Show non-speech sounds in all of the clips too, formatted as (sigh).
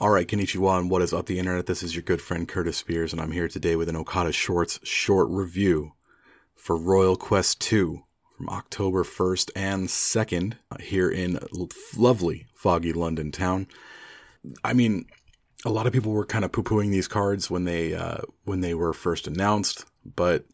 All right, Konnichiwa, and what is up the internet? This is your good friend Curtis Spears, and I'm here today with an Okada Shorts short review for Royal Quest 2 from October 1st and 2nd here in lovely, foggy London town. I mean, a lot of people were kind of poo-pooing these cards when they uh, when they were first announced, but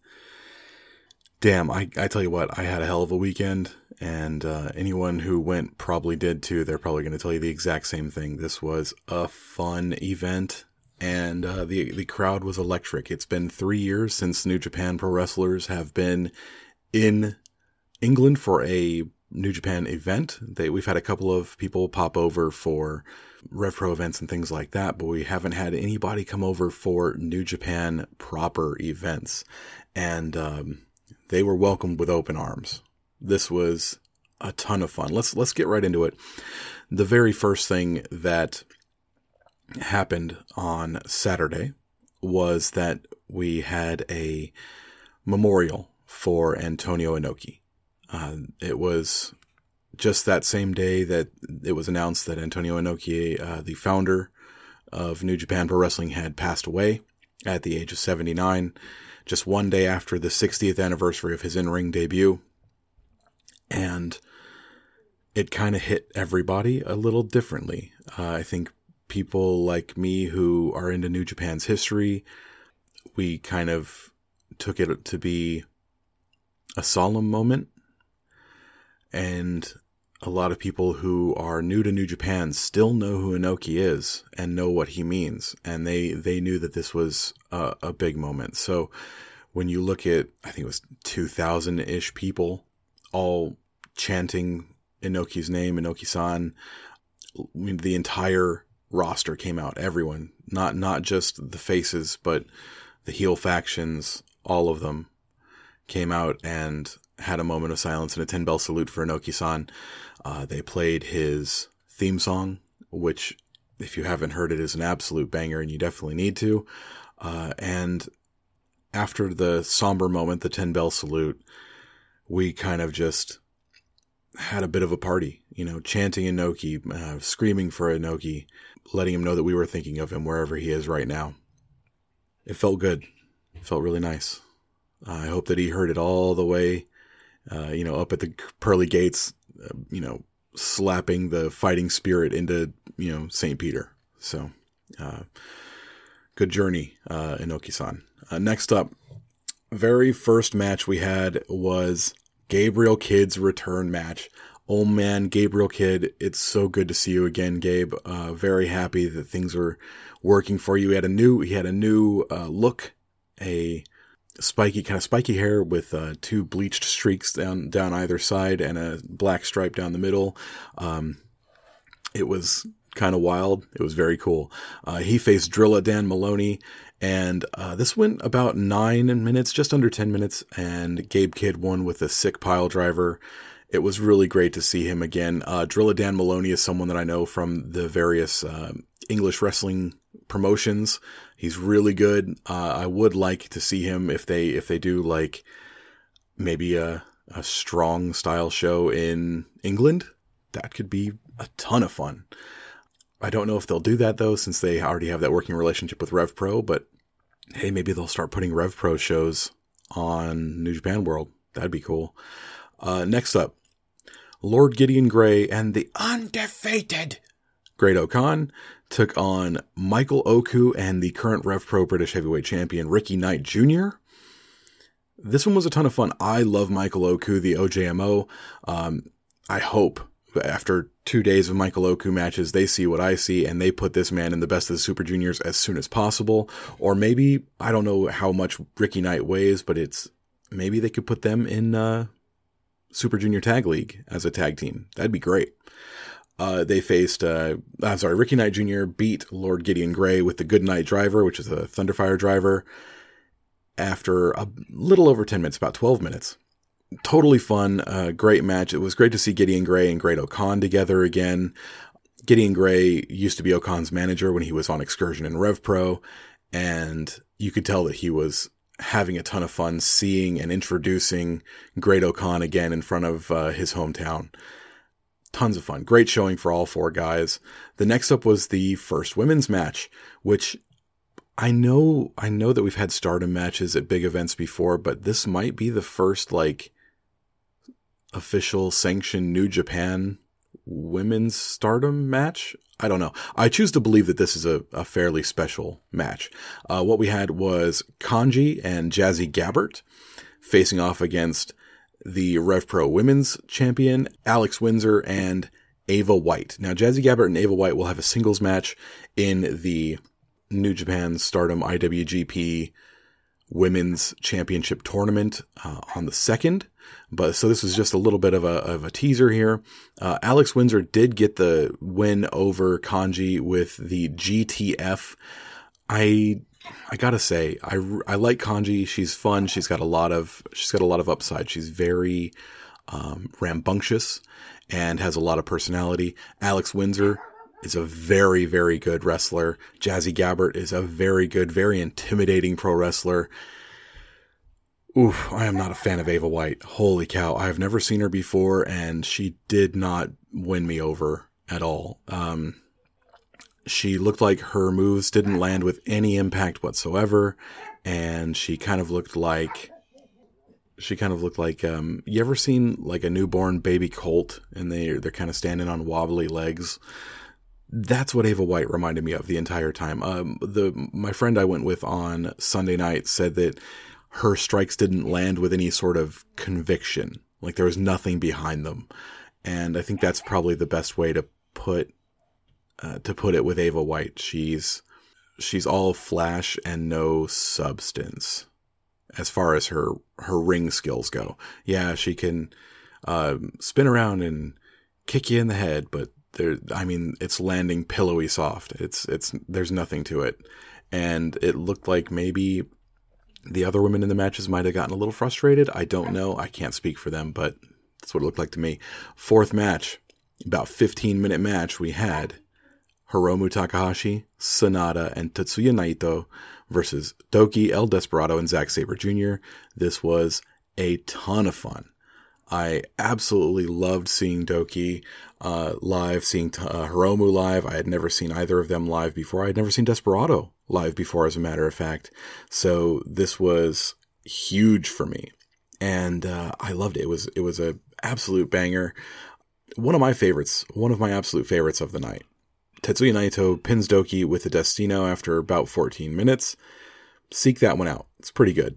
damn, I, I tell you what, I had a hell of a weekend, and uh, anyone who went probably did too. They're probably going to tell you the exact same thing. This was a fun event, and uh, the the crowd was electric. It's been three years since New Japan Pro Wrestlers have been in England for a New Japan event. They we've had a couple of people pop over for Rev Pro events and things like that, but we haven't had anybody come over for New Japan proper events, and um, they were welcomed with open arms. This was a ton of fun. Let's let's get right into it. The very first thing that happened on Saturday was that we had a memorial for Antonio Inoki. Uh, it was just that same day that it was announced that Antonio Inoki, uh, the founder of New Japan Pro Wrestling, had passed away at the age of 79, just one day after the 60th anniversary of his in ring debut. And it kind of hit everybody a little differently. Uh, I think people like me who are into New Japan's history, we kind of took it to be a solemn moment. And a lot of people who are new to New Japan still know who Inoki is and know what he means. And they, they knew that this was a, a big moment. So when you look at, I think it was 2000 ish people all chanting Inoki's name, Inoki-san, the entire roster came out. Everyone, not, not just the faces, but the heel factions, all of them came out and had a moment of silence and a 10 bell salute for Inoki-san. Uh, they played his theme song, which, if you haven't heard it, is an absolute banger and you definitely need to. Uh, and after the somber moment, the 10 bell salute, we kind of just had a bit of a party, you know, chanting Inoki, uh, screaming for Inoki, letting him know that we were thinking of him wherever he is right now. It felt good. It felt really nice. Uh, I hope that he heard it all the way, uh, you know, up at the pearly gates, uh, you know, slapping the fighting spirit into, you know, St. Peter. So, uh, good journey, uh, Inoki-san. next up, very first match we had was Gabriel Kidd's return match. Oh man, Gabriel Kidd, it's so good to see you again, Gabe. Uh, very happy that things are working for you. He had a new, he had a new uh, look, a spiky kind of spiky hair with uh, two bleached streaks down down either side and a black stripe down the middle. Um, it was kind of wild. It was very cool. Uh, he faced Drilla Dan Moloney, and uh, this went about nine minutes, just under 10 minutes, and Gabe Kidd won with a sick pile driver. It was really great to see him again. Uh, Drilla Dan Moloney is someone that I know from the various uh, English wrestling promotions. He's really good. Uh, I would like to see him if they if they do like maybe a a strong style show in England. That could be a ton of fun. I don't know if they'll do that though, since they already have that working relationship with Rev Pro. But hey, maybe they'll start putting Rev Pro shows on New Japan World. That'd be cool. Uh, next up, Lord Gideon Grey and the undefeated Great-O-Khan took on Michael Oku and the current Rev Pro British Heavyweight Champion Ricky Knight Jr. This one was a ton of fun. I love Michael Oku, the OJMO. Um, I hope after two days of Michael Oku matches, they see what I see and they put this man in the best of the Super Juniors as soon as possible. Or maybe, I don't know how much Ricky Knight weighs, but it's maybe they could put them in uh, Super Junior Tag League as a tag team. That'd be great. Uh, they faced, uh, I'm sorry, Ricky Knight Jr. beat Lord Gideon Grey with the Good Night Driver, which is a Thunderfire driver, after a little over 10 minutes, about 12 minutes totally fun, uh, great match. It was great to see Gideon Grey and Great-O-Khan together again. Gideon Grey used to be O-Khan's manager when he was on Excursion and Rev Pro, and you could tell that he was having a ton of fun seeing and introducing Great-O-Khan again in front of uh, his hometown. Tons of fun. Great showing for all four guys. The next up was the first women's match, which I know I know that we've had stardom matches at big events before, but this might be the first like official sanctioned New Japan women's stardom match. I don't know. I choose to believe that this is a, a fairly special match. Uh, what we had was Kanji and Jazzy Gabert facing off against the Rev Pro Women's Champion, Alex Windsor, and Ava White. Now, Jazzy Gabert and Ava White will have a singles match in the New Japan Stardom IWGP Women's Championship Tournament uh, on the second. But so this is just a little bit of a, of a teaser here. Uh, Alex Windsor did get the win over Kanji with the GTF. I I gotta say I, I like Kanji. She's fun. She's got a lot of she's got a lot of upside. She's very um, rambunctious and has a lot of personality. Alex Windsor is a very very good wrestler. Jazzy Gabert is a very good, very intimidating pro wrestler. Oof, I am not a fan of Ava White. Holy cow. I have never seen her before and she did not win me over at all. Um, she looked like her moves didn't land with any impact whatsoever. And she kind of looked like, she kind of looked like, um, you ever seen like a newborn baby colt and they, they're kind of standing on wobbly legs? That's what Ava White reminded me of the entire time. Um, the my friend I went with on Sunday night said that her strikes didn't land with any sort of conviction. Like there was nothing behind them. And I think that's probably the best way to put uh, to put it with Ava White. She's she's all flash and no substance as far as her her ring skills go. Yeah, she can uh, spin around and kick you in the head, but there I mean it's landing pillowy soft. It's it's there's nothing to it. And it looked like maybe the other women in the matches might have gotten a little frustrated. I don't know. I can't speak for them, but that's what it looked like to me. Fourth match, about 15 minute match, we had Hiromu Takahashi, Sanada, and Tetsuya Naito versus Douki, El Desperado, and Zack Sabre Jr. This was a ton of fun. I absolutely loved seeing Douki uh, live, seeing uh, Hiromu live. I had never seen either of them live before. I had never seen Desperado live before, as a matter of fact. So this was huge for me, and uh, I loved it. It was it was a absolute banger. One of my favorites. One of my absolute favorites of the night. Tetsuya Naito pins Douki with the Destino after about 14 minutes. Seek that one out. It's pretty good.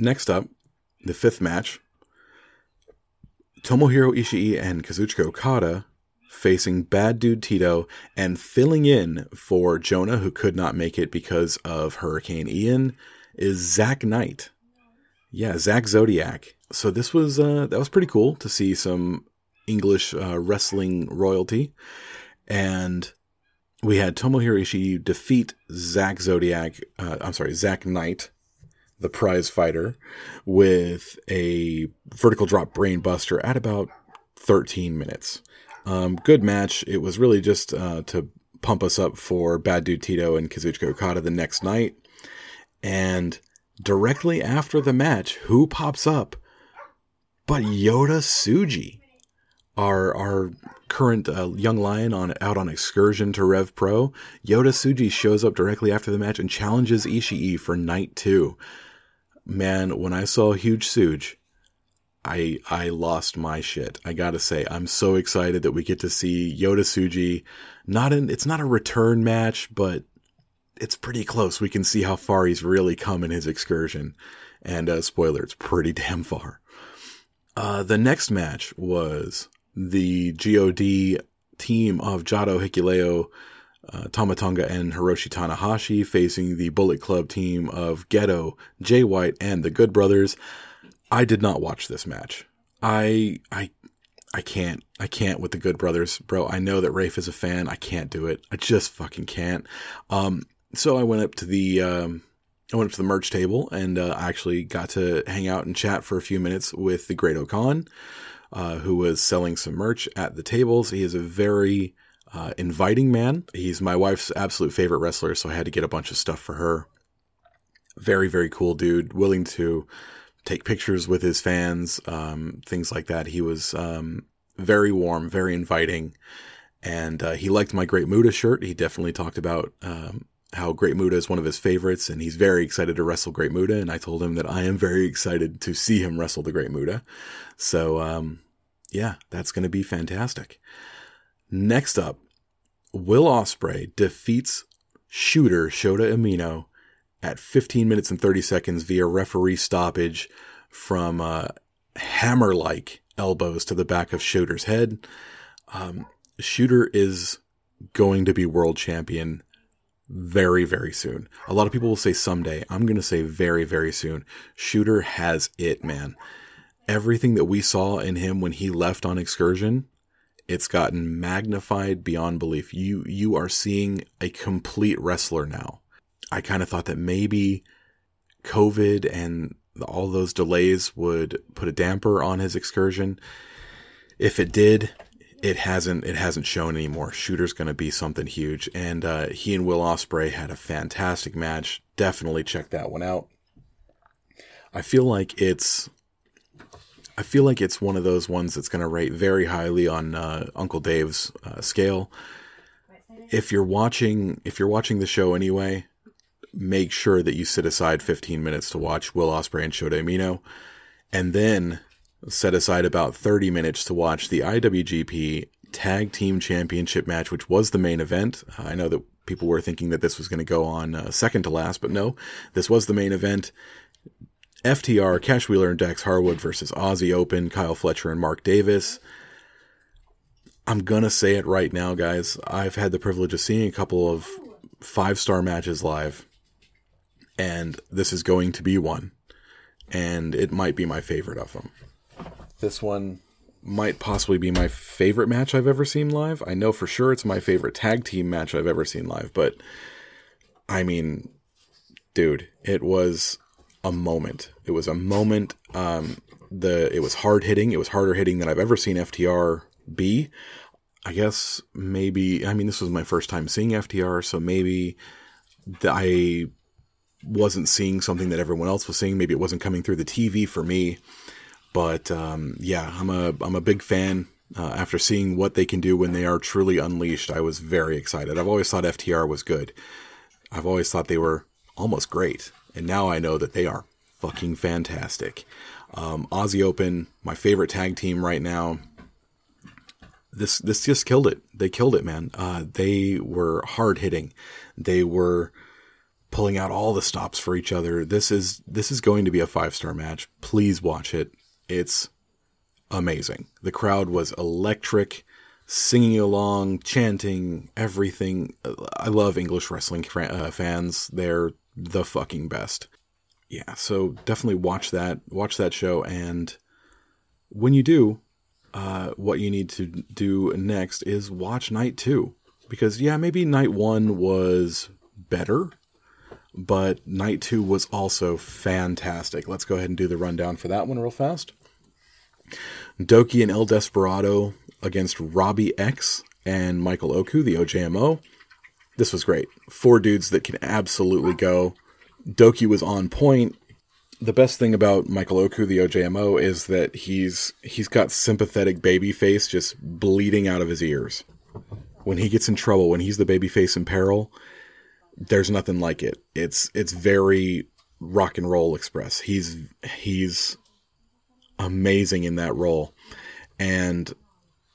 Next up, the fifth match. Tomohiro Ishii and Kazuchika Okada facing Bad Dude Tito and filling in for Jonah, who could not make it because of Hurricane Ian, is Zak Knight. Yeah, Zak Zodiac. So this was uh, that was pretty cool to see some English uh, wrestling royalty, and we had Tomohiro Ishii defeat Zak Zodiac. Uh, I'm sorry, Zak Knight, the prize fighter, with a vertical drop brainbuster at about 13 minutes. Um, good match. It was really just uh, to pump us up for Bad Dude Tito and Kazuchika Okada the next night. And directly after the match, who pops up? But Yota Tsuji, our our current uh, young lion on out on excursion to Rev Pro. Yota Tsuji shows up directly after the match and challenges Ishii for night two. Man, when I saw Huge Suge, I I lost my shit. I gotta say, I'm so excited that we get to see Yota Tsuji. Not in it's not a return match, but it's pretty close. We can see how far he's really come in his excursion. And uh, spoiler, it's pretty (laughs) damn far. Uh, the next match was the God team of Jado Hikuleo, uh, and Hiroshi Tanahashi facing the Bullet Club team of Gedo, Jay White, and the Good Brothers. I did not watch this match. I I I can't. I can't with the Good Brothers, bro. I know that Rafe is a fan. I can't do it. I just fucking can't. Um, so I went up to the um, I went up to the merch table and uh, actually got to hang out and chat for a few minutes with the Great O-Khan, uh, who was selling some merch at the tables. He is a very uh, inviting man. He's my wife's absolute favorite wrestler, so I had to get a bunch of stuff for her. Very, very cool dude, willing to take pictures with his fans, um, things like that. He was um, very warm, very inviting, and uh, he liked my Great Muta shirt. He definitely talked about um, how Great Muta is one of his favorites, and he's very excited to wrestle Great Muta. And I told him that I am very excited to see him wrestle the Great Muta. So, um, yeah, that's going to be fantastic. Next up, Will Ospreay defeats shooter Shota Umino at 15 minutes and 30 seconds via referee stoppage from uh, hammer-like elbows to the back of Shooter's head. Um, Shooter is going to be world champion very, very soon. A lot of people will say someday. I'm going to say very, very soon. Shooter has it, man. Everything that we saw in him when he left on excursion, it's gotten magnified beyond belief. You, you are seeing a complete wrestler now. I kind of thought that maybe COVID and all those delays would put a damper on his excursion. If it did, it hasn't it hasn't shown anymore. Shooter's going to be something huge, and uh, he and Will Ospreay had a fantastic match. Definitely check that one out. I feel like it's I feel like it's one of those ones that's going to rate very highly on uh, Uncle Dave's uh, scale. If you're watching if you're watching the show anyway, make sure that you sit aside 15 minutes to watch Will Ospreay and Shota Umino, and then set aside about 30 minutes to watch the IWGP Tag Team Championship match, which was the main event. I know that people were thinking that this was going to go on uh, second to last, but no, this was the main event. FTR, Cash Wheeler and Dax Harwood versus Aussie Open, Kyle Fletcher and Mark Davis. I'm gonna say it right now, guys. I've had the privilege of seeing a couple of five star matches live, and this is going to be one. And it might be my favorite of them. This one might possibly be my favorite match I've ever seen live. I know for sure it's my favorite tag team match I've ever seen live, but I mean, dude, it was a moment. It was a moment. Um, the it was hard hitting. It was harder hitting than I've ever seen FTR be. I guess maybe. I mean, this was my first time seeing FTR, so maybe I wasn't seeing something that everyone else was seeing. Maybe it wasn't coming through the TV for me. But um, yeah, I'm a I'm a big fan. Uh, after seeing what they can do when they are truly unleashed, I was very excited. I've always thought FTR was good. I've always thought they were almost great, and now I know that they are fucking fantastic. Um, Aussie Open, my favorite tag team right now. This this just killed it. They killed it, man. Uh, they were hard hitting. They were pulling out all the stops for each other. This is this is going to be a five star match. Please watch it. It's amazing. The crowd was electric, singing along, chanting, everything. I love English wrestling uh, fans. They're the fucking best. Yeah, so definitely watch that. Watch that show, and when you do, uh, what you need to do next is watch night two. Because, yeah, maybe night one was better, but night two was also fantastic. Let's go ahead and do the rundown for that one real fast. Douki and El Desperado against Robbie X and Michael Oku, the OJMO. This was great. Four dudes that can absolutely go. Douki was on point. The best thing about Michael Oku, the OJMO, is that he's he's got sympathetic baby face just bleeding out of his ears. When he gets in trouble, when he's the baby face in peril, there's nothing like it. It's it's very rock and roll express. He's he's amazing in that role. And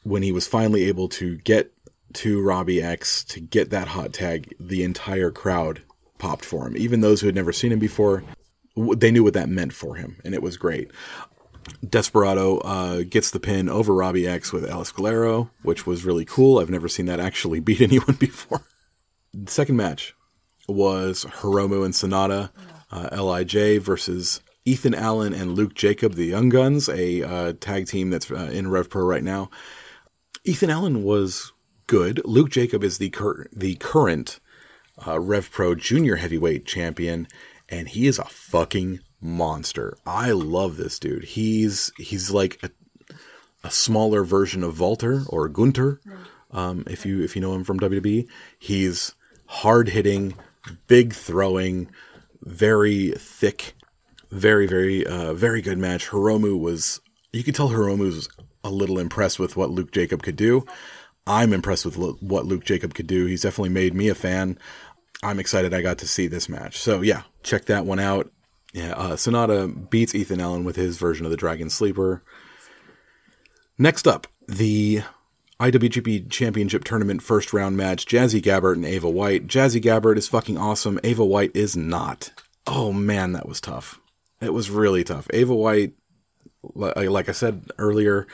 when he was finally able to get to Robbie X to get that hot tag, the entire crowd popped for him. Even those who had never seen him before, they knew what that meant for him, and it was great. Desperado uh, gets the pin over Robbie X with El Es Culero, which was really cool. I've never seen that actually (laughs) beat anyone before. The second match was Hiromu and Sanada, uh, Lij versus Ethan Allen and Luke Jacob, the Young Guns, a uh, tag team that's uh, in Rev Pro right now. Ethan Allen was good. Luke Jacob is the cur- the current uh, Rev Pro Junior Heavyweight Champion, and he is a fucking monster. I love this dude. He's he's like a, a smaller version of Walter or Gunther, um, if you if you know him from WWE. He's hard hitting, big throwing, very thick very, very, uh, very good match. Hiromu was, you could tell Hiromu was a little impressed with what Luke Jacob could do. I'm impressed with what Luke Jacob could do. He's definitely made me a fan. I'm excited I got to see this match. So yeah, check that one out. Yeah, uh, Sanada beats Ethan Allen with his version of the Dragon Sleeper. Next up, the IWGP Championship Tournament first round match Jazzy Gabert and Ava White. Jazzy Gabert is fucking awesome. Ava White is not. Oh man, that was tough. It was really tough. Ava White, like I said earlier,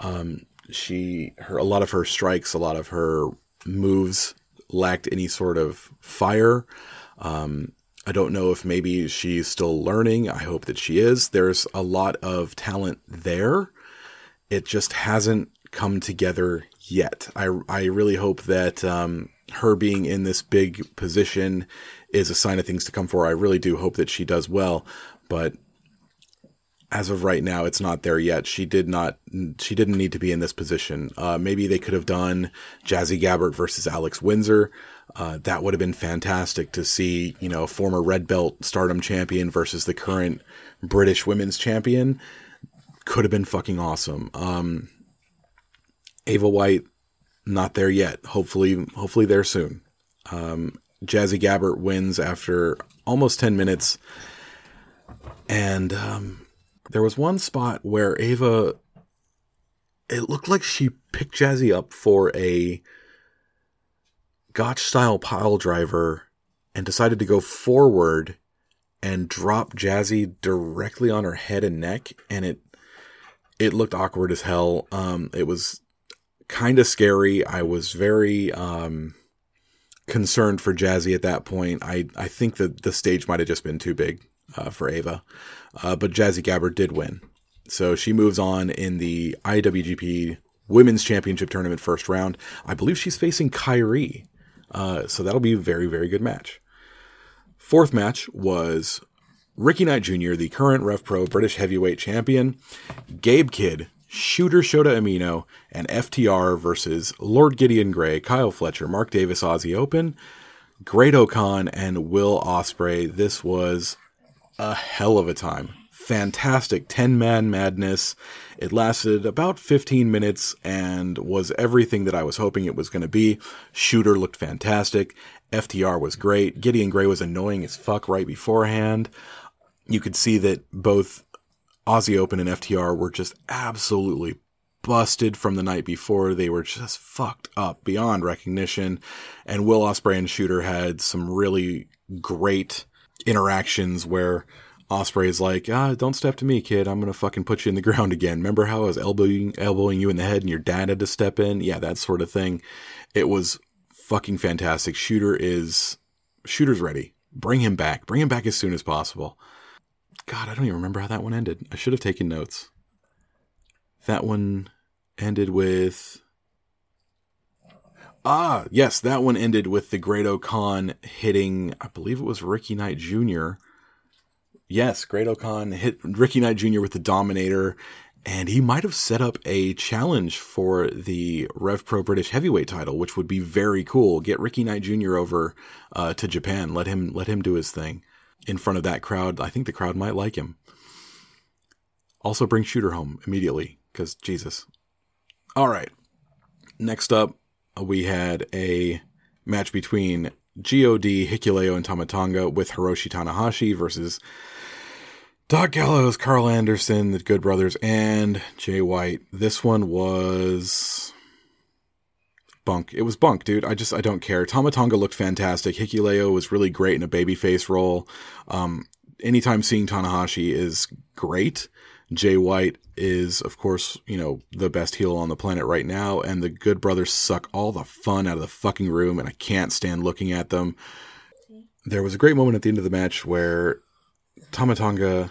um, she her a lot of her strikes, a lot of her moves lacked any sort of fire. Um, I don't know if maybe she's still learning. I hope that she is. There's a lot of talent there. It just hasn't come together yet. I, I really hope that um, her being in this big position is a sign of things to come for. I really do hope that she does well but as of right now, it's not there yet. She did not. She didn't need to be in this position. Uh, maybe they could have done Jazzy Gabert versus Alex Windsor. Uh, that would have been fantastic to see. You know, former red belt Stardom champion versus the current British Women's Champion. Could have been fucking awesome. Um, Ava White, not there yet. Hopefully, hopefully there soon. Um, Jazzy Gabert wins after almost ten minutes and um, there was one spot where Ava, it looked like she picked Jazzy up for a Gotch style pile driver and decided to go forward and drop Jazzy directly on her head and neck. And it, it looked awkward as hell. Um, it was kind of scary. I was very, um, concerned for Jazzy at that point. I, I think that the stage might have just been too big uh, for Ava. Uh, but Jazzy Gabert did win. So she moves on in the IWGP Women's Championship Tournament first round. I believe she's facing Kairi. Uh, so that'll be a very, very good match. Fourth match was Ricky Knight Jr., the current Rev Pro British Heavyweight Champion, Gabe Kidd, Shooter Shota Umino, and FTR versus Lord Gideon Grey, Kyle Fletcher, Mark Davis, Aussie Open, Great-O-Khan, and Will Ospreay. This was a hell of a time. Fantastic 10 man madness. It lasted about 15 minutes and was everything that I was hoping it was going to be. Shooter looked fantastic. FTR was great. Gideon Grey was annoying as fuck right beforehand. You could see that both Aussie Open and FTR were just absolutely busted from the night before. They were just fucked up beyond recognition. And Will Ospreay and Shooter had some really great interactions where Ospreay is like, ah, don't step to me, kid. I'm gonna fucking put you in the (laughs) ground again. Remember how I was elbowing elbowing you in the head and your dad had to step in? Yeah, that sort of thing. It was fucking fantastic. Shooter is Shooter's ready. Bring him back. Bring him back as soon as possible. God, I don't even remember how that one ended. I should have taken notes. That one ended with Ah, yes, that one ended with the Great-O-Khan hitting, I believe it was Ricky Knight Jr. Yes, Great-O-Khan hit Ricky Knight Jr. with the Dominator, and he might have set up a challenge for the Rev Pro British Heavyweight title, which would be very cool. Get Ricky Knight Jr. over uh, to Japan. Let him let him do his thing in front of that crowd. I think the crowd might like him. Also, bring Shooter home immediately because Jesus. All right. Next up, we had a match between God, Hikuleo, and Tama Tonga with Hiroshi Tanahashi versus Doc Gallows, Karl Anderson, the Good Brothers, and Jay White. This one was bunk. It was bunk, dude. I just I don't care. Tama Tonga looked fantastic. Hikuleo was really great in a babyface role. Um, anytime seeing Tanahashi is great. Jay White is, of course, you know, the best heel on the planet right now, and the Good Brothers suck all the fun out of the fucking room, and I can't stand looking at them. There was a great moment at the end of the match where Tama Tonga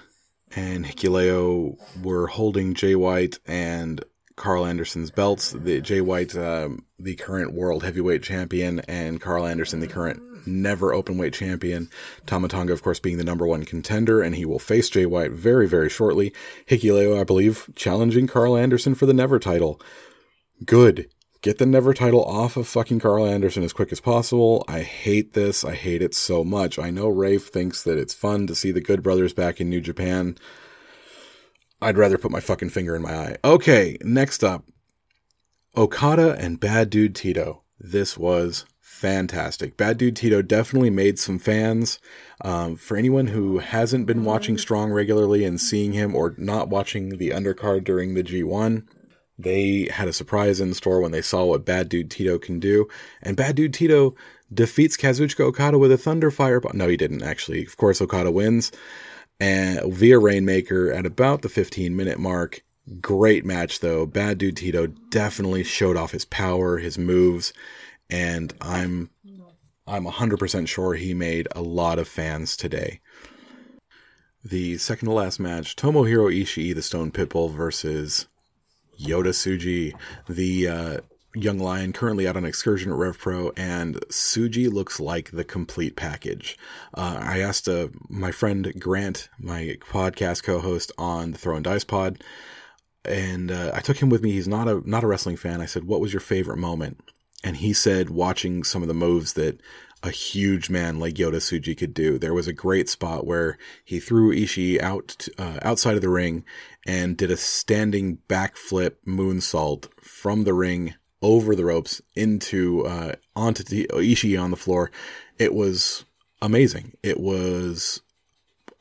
and Hikuleo were holding Jay White and Karl Anderson's belts. The Jay White, um, the current world heavyweight champion, and Karl Anderson, the current never open weight champion. Tama Tonga, of course, being the number one contender, and he will face Jay White very, very shortly. Hikuleo, I believe, challenging Karl Anderson for the never title. Good. Get the never title off of fucking Karl Anderson as quick as possible. I hate this. I hate it so much. I know Rafe thinks that it's fun to see the Good Brothers back in New Japan. I'd rather put my fucking finger in my eye. Okay, next up Okada and Bad Dude Tito. This was fantastic. Bad Dude Tito definitely made some fans. Um, for anyone who hasn't been watching Strong regularly and seeing him or not watching the undercard during the G1, they had a surprise in store when they saw what Bad Dude Tito can do. And Bad Dude Tito defeats Kazuchika Okada with a Thunder Thunderfire. No, he didn't actually. Of course, Okada wins and via Rainmaker at about the 15 minute mark. Great match though. Bad Dude Tito definitely showed off his power, his moves, and I'm I'm 100% sure he made a lot of fans today. The second to last match, Tomohiro Ishii, the Stone Pitbull versus Yota Tsuji, the uh, young lion currently out on excursion at RevPro, and Tsuji looks like the complete package. Uh, I asked uh, my friend Grant, my podcast co-host on the Throw and Dice Pod, and uh, I took him with me. He's not a not a wrestling fan. I said, "What was your favorite moment?" And he said, watching some of the moves that a huge man like Yota Tsuji could do. There was a great spot where he threw Ishii out uh, outside of the ring and did a standing backflip moonsault from the ring over the ropes into uh, onto the, Ishii on the floor. It was amazing. It was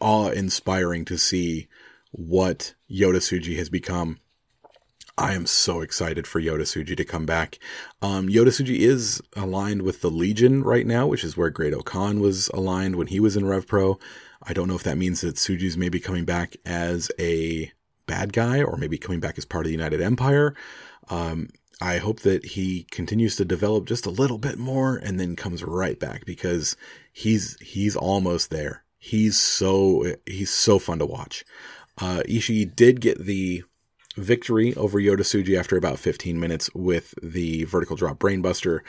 awe inspiring to see what Yoda Suji has become. I am so excited for Tsuji to come back. Um, Tsuji is aligned with the Legion right now, which is where Great-O-Khan was aligned when he was in Rev Pro. I don't know if that means that Tsuji's maybe coming back as a bad guy or maybe coming back as part of the United Empire. Um, I hope that he continues to develop just a little bit more and then comes right back because he's he's almost there. He's so he's so fun to watch. Uh, Ishii did get the victory over Yota Tsuji after about 15 minutes with the vertical drop brainbuster.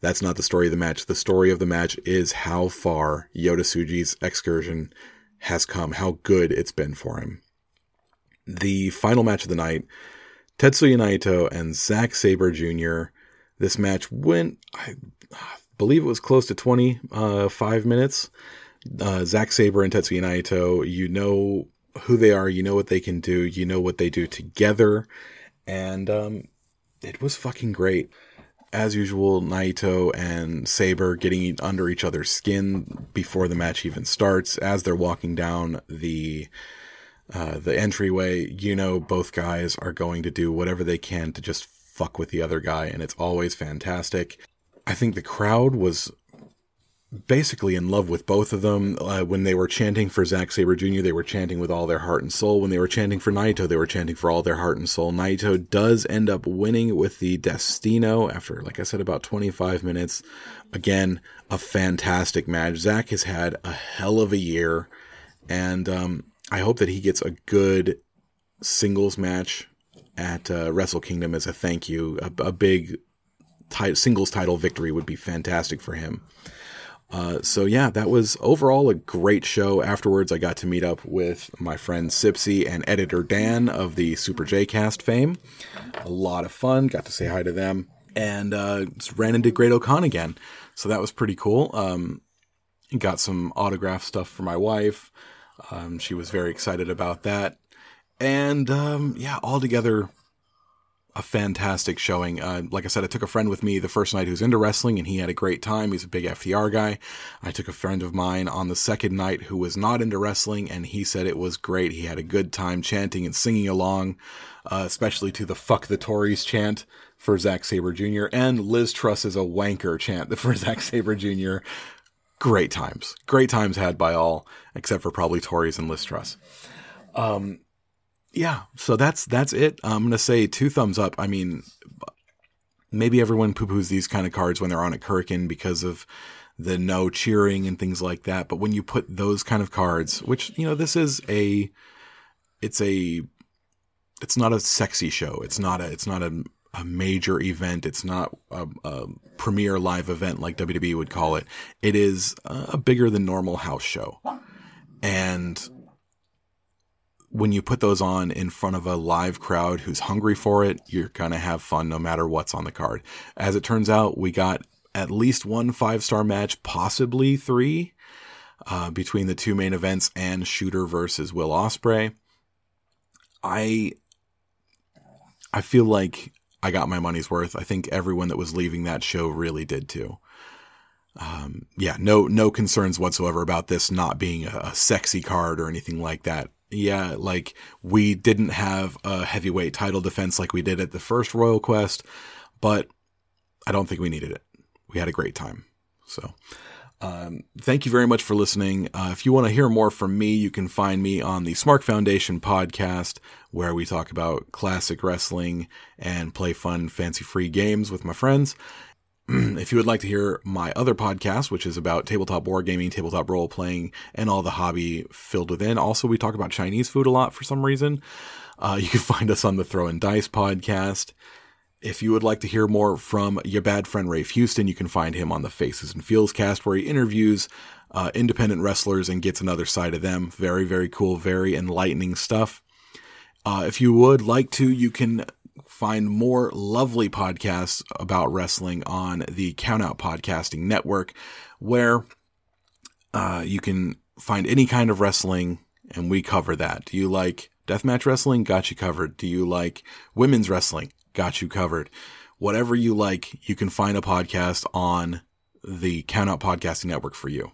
That's not the story of the match. The story of the match is how far Yota Tsuji's excursion has come, how good it's been for him. The final match of the night Tetsuya Naito and Zack Sabre Jr. This match went, I believe it was close to 25 uh, minutes. Uh, Zack Sabre and Tetsuya Naito, you know who they are, you know what they can do, you know what they do together, and um, it was fucking great. As usual, Naito and Sabre getting under each other's skin before the match even starts. As they're walking down the uh, the entryway, you know, both guys are going to do whatever they can to just fuck with the other guy, and it's always fantastic. I think the crowd was basically in love with both of them. Uh, when they were chanting for Zack Sabre Jr., they were chanting with all their heart and soul. When they were chanting for Naito, they were chanting for all their heart and soul. Naito does end up winning with the Destino after, like I said, about 25 minutes. Again, a fantastic match. Zack has had a hell of a year, and um, I hope that he gets a good singles match at uh, Wrestle Kingdom as a thank you. A, a big t- singles title victory would be fantastic for him. Uh, so yeah, that was overall a great show. Afterwards, I got to meet up with my friend Sipsy and editor Dan of the Super J Cast fame. A lot of fun. Got to say hi to them and uh, ran into Great-O-Khan again. So that was pretty cool. Um, got some autograph stuff for my wife. Um, she was very excited about that. And um, yeah, altogether, a fantastic showing. Uh, like I said, I took a friend with me the first night who's into wrestling, and he had a great time. He's a big FTR guy. I took a friend of mine on the second night who was not into wrestling, and he said it was great. He had a good time chanting and singing along, uh, especially to the "Fuck the Tories" chant for Zack Sabre Jr. and Liz Truss is a wanker chant (laughs) for Zack Sabre Jr. Great times, great times had by all, except for probably Tories and Liz Truss. Um, yeah, so that's that's it. I'm gonna say two thumbs up. I mean, maybe everyone poo poos these kind of cards when they're on a Kurikan because of the no cheering and things like that. But when you put those kind of cards, which you know, this is a, it's a, it's not a sexy show. It's not a, it's not a, a major event. It's not a, a premier live event like WWE would call it. It is a bigger than normal house show, and when you put those on in front of a live crowd who's hungry for it, you're going to have fun no matter what's on the card. As it turns out, we got at least one five star match, possibly three, uh, between the two main events and Shooter versus Will Ospreay. I I feel like I got my money's worth. I think everyone that was leaving that show really did too. Um, yeah, no no concerns whatsoever about this not being a, a sexy card or anything like that yeah, like we didn't have a heavyweight title defense like we did at the first Royal Quest, but I don't think we needed it. We had a great time. So, um, thank you very much for listening. Uh, if you want to hear more from me, you can find me on the Smart Foundation podcast, where we talk about classic wrestling and play fun, fancy free games with my friends. (clears throat) if you would like to hear my other podcast, which is about tabletop wargaming, tabletop role playing, and all the hobby filled within, also we talk about Chinese food a lot for some reason. Uh, you can (laughs) find us on the Throw and Dice podcast. If you would like to hear more from your bad friend Rafe Houston, you can find him on the Faces and Feels cast, where he interviews uh, independent wrestlers and gets another side of them. Very, very cool, very enlightening stuff. Uh, if you would like to, you can find more lovely podcasts about wrestling on the Countout Podcasting Network, where uh, you can find any kind of wrestling, and we cover that. Do you like deathmatch wrestling? Got you covered. Do you like women's wrestling? Got you covered. Whatever you like, you can find a podcast on the Countout Podcasting Network for you.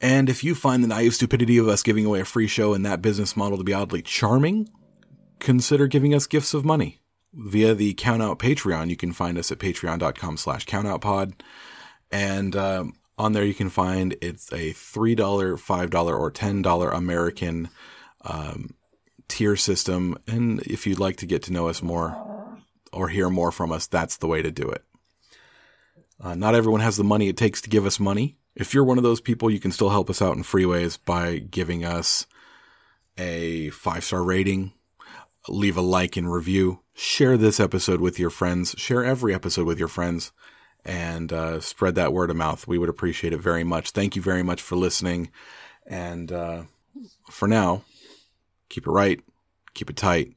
And if you find the naive stupidity of us giving away a free show and that business model to be oddly charming, consider giving us gifts of money via the Countout Patreon. You can find us at patreon.com slash countoutpod. And um, on there you can find it's a $3, $5, or $10 American um, tier system. And if you'd like to get to know us more or hear more from us, that's the way to do it. Uh, not everyone has the money it takes to give us money. If you're one of those people, you can still help us out in free ways by giving us a five star rating, leave a like and review, share this episode with your friends, share every episode with your friends, and uh, spread that word of mouth. We would appreciate it very much. Thank you very much for listening. And uh, for now, keep it right, keep it tight,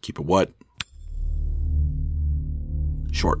keep it what? Short.